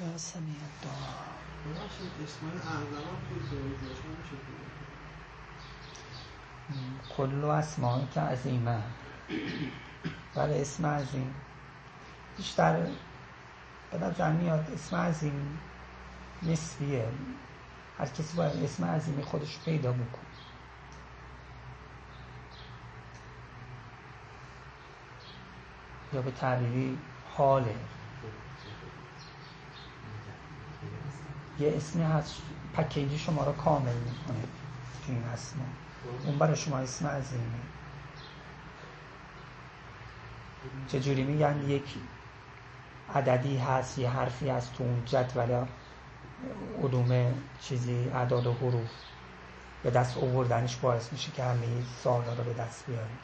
سمیع الدعا کل اسمایی که عظیمه ولی اسم عظیم. بیشتر به نظر میاد اسم عظیم نسبیه. هر کسی باید اسم عظیمی خودش پیدا بکن یا به تعبیری حاله. یه اسمی هست پکیجی شما رو کامل می‌کنه تو این اسم اون برای شما اسم عظیمه. چجوری میگن؟ یک عددی هست یه حرفی هست تو اون جدول علوم چیزی اعداد و حروف به دست آوردنش باعث میشه که همه سوالا رو به دست بیاریم.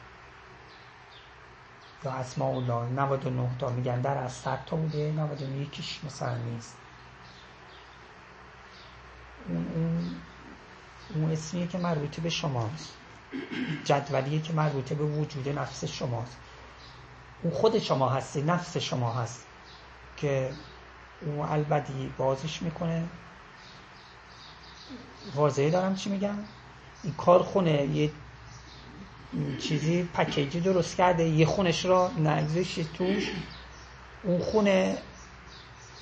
یا اسماء الله 99 تا میگن در از 100 تا بوده 99 یکیش مثلا نیست. اون, اون, اسمیه که مربوطه به شماست. جدولیه که مربوطه به وجود نفس شماست. اون خود شما هستی نفس شما هست که اون البدی بازش می‌کنه. واضحه دارم چی میگم؟ این کارخونه یه چیزی پکیجی درست کرده یه خونش را نگذاشته توش. اون خونه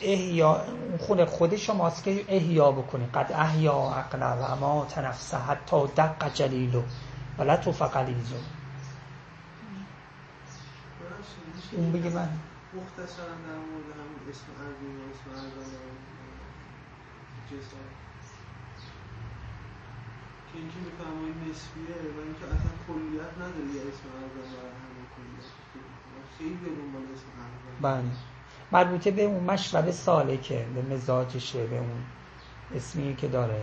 احیا اون خونه خود شماست که احیا بکنی. قد احیا عقل و اما تنفسه حتی دق جلیلو و لطف قلیزو اون بگه من. مختصرا در مورد همین اسم عظیم و اسم جسد. که اینکه میفرمایید نسبیه و اینکه اصلا کلیت نداره یه اسم اعظم برای همه کلیت. خیلی دنبال اسم اعظم بله. مربوطه به اون مشرب سالکه به مزاجشه به اون اسمی که داره.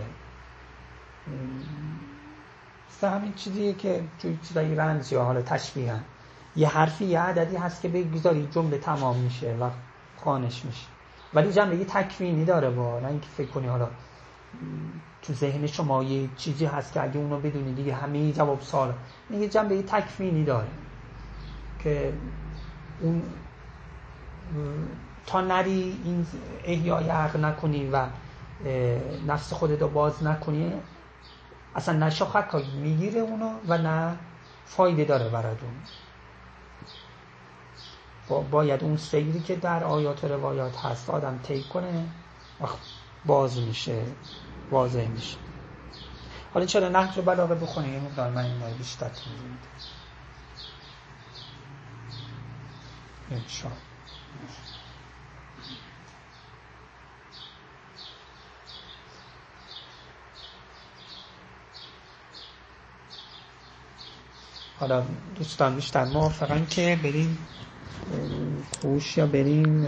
مثل همین چیزیه که توی چیزایی رمزی یا حالا تشبیه هم. یه حرفی یه عددی هست که بگذاری جمله تمام میشه و خانش میشه. ولی جمله یه تکوینی داره با نه اینکه فکر کنی حالا تو ذهن شما یه چیزی هست که اگه اونو بدونی دیگه همه جواب سال یه جنبه یه تکوینی داره که اون تا نری این احیای عقل نکنی و نفس خودت رو باز نکنی اصلا نه شاخک می‌گیره اونو و نه فایده داره براتون. باید اون سیری که در آیات و روایات هست آدم طی کنه باز میشه واضح میشه. حالا چرا نهج رو بلاغه بخونه یه مقدار من این بیشتر توضیح انشاءالله. حالا دوستان بیشتر موافقن که بریم کوش یا بریم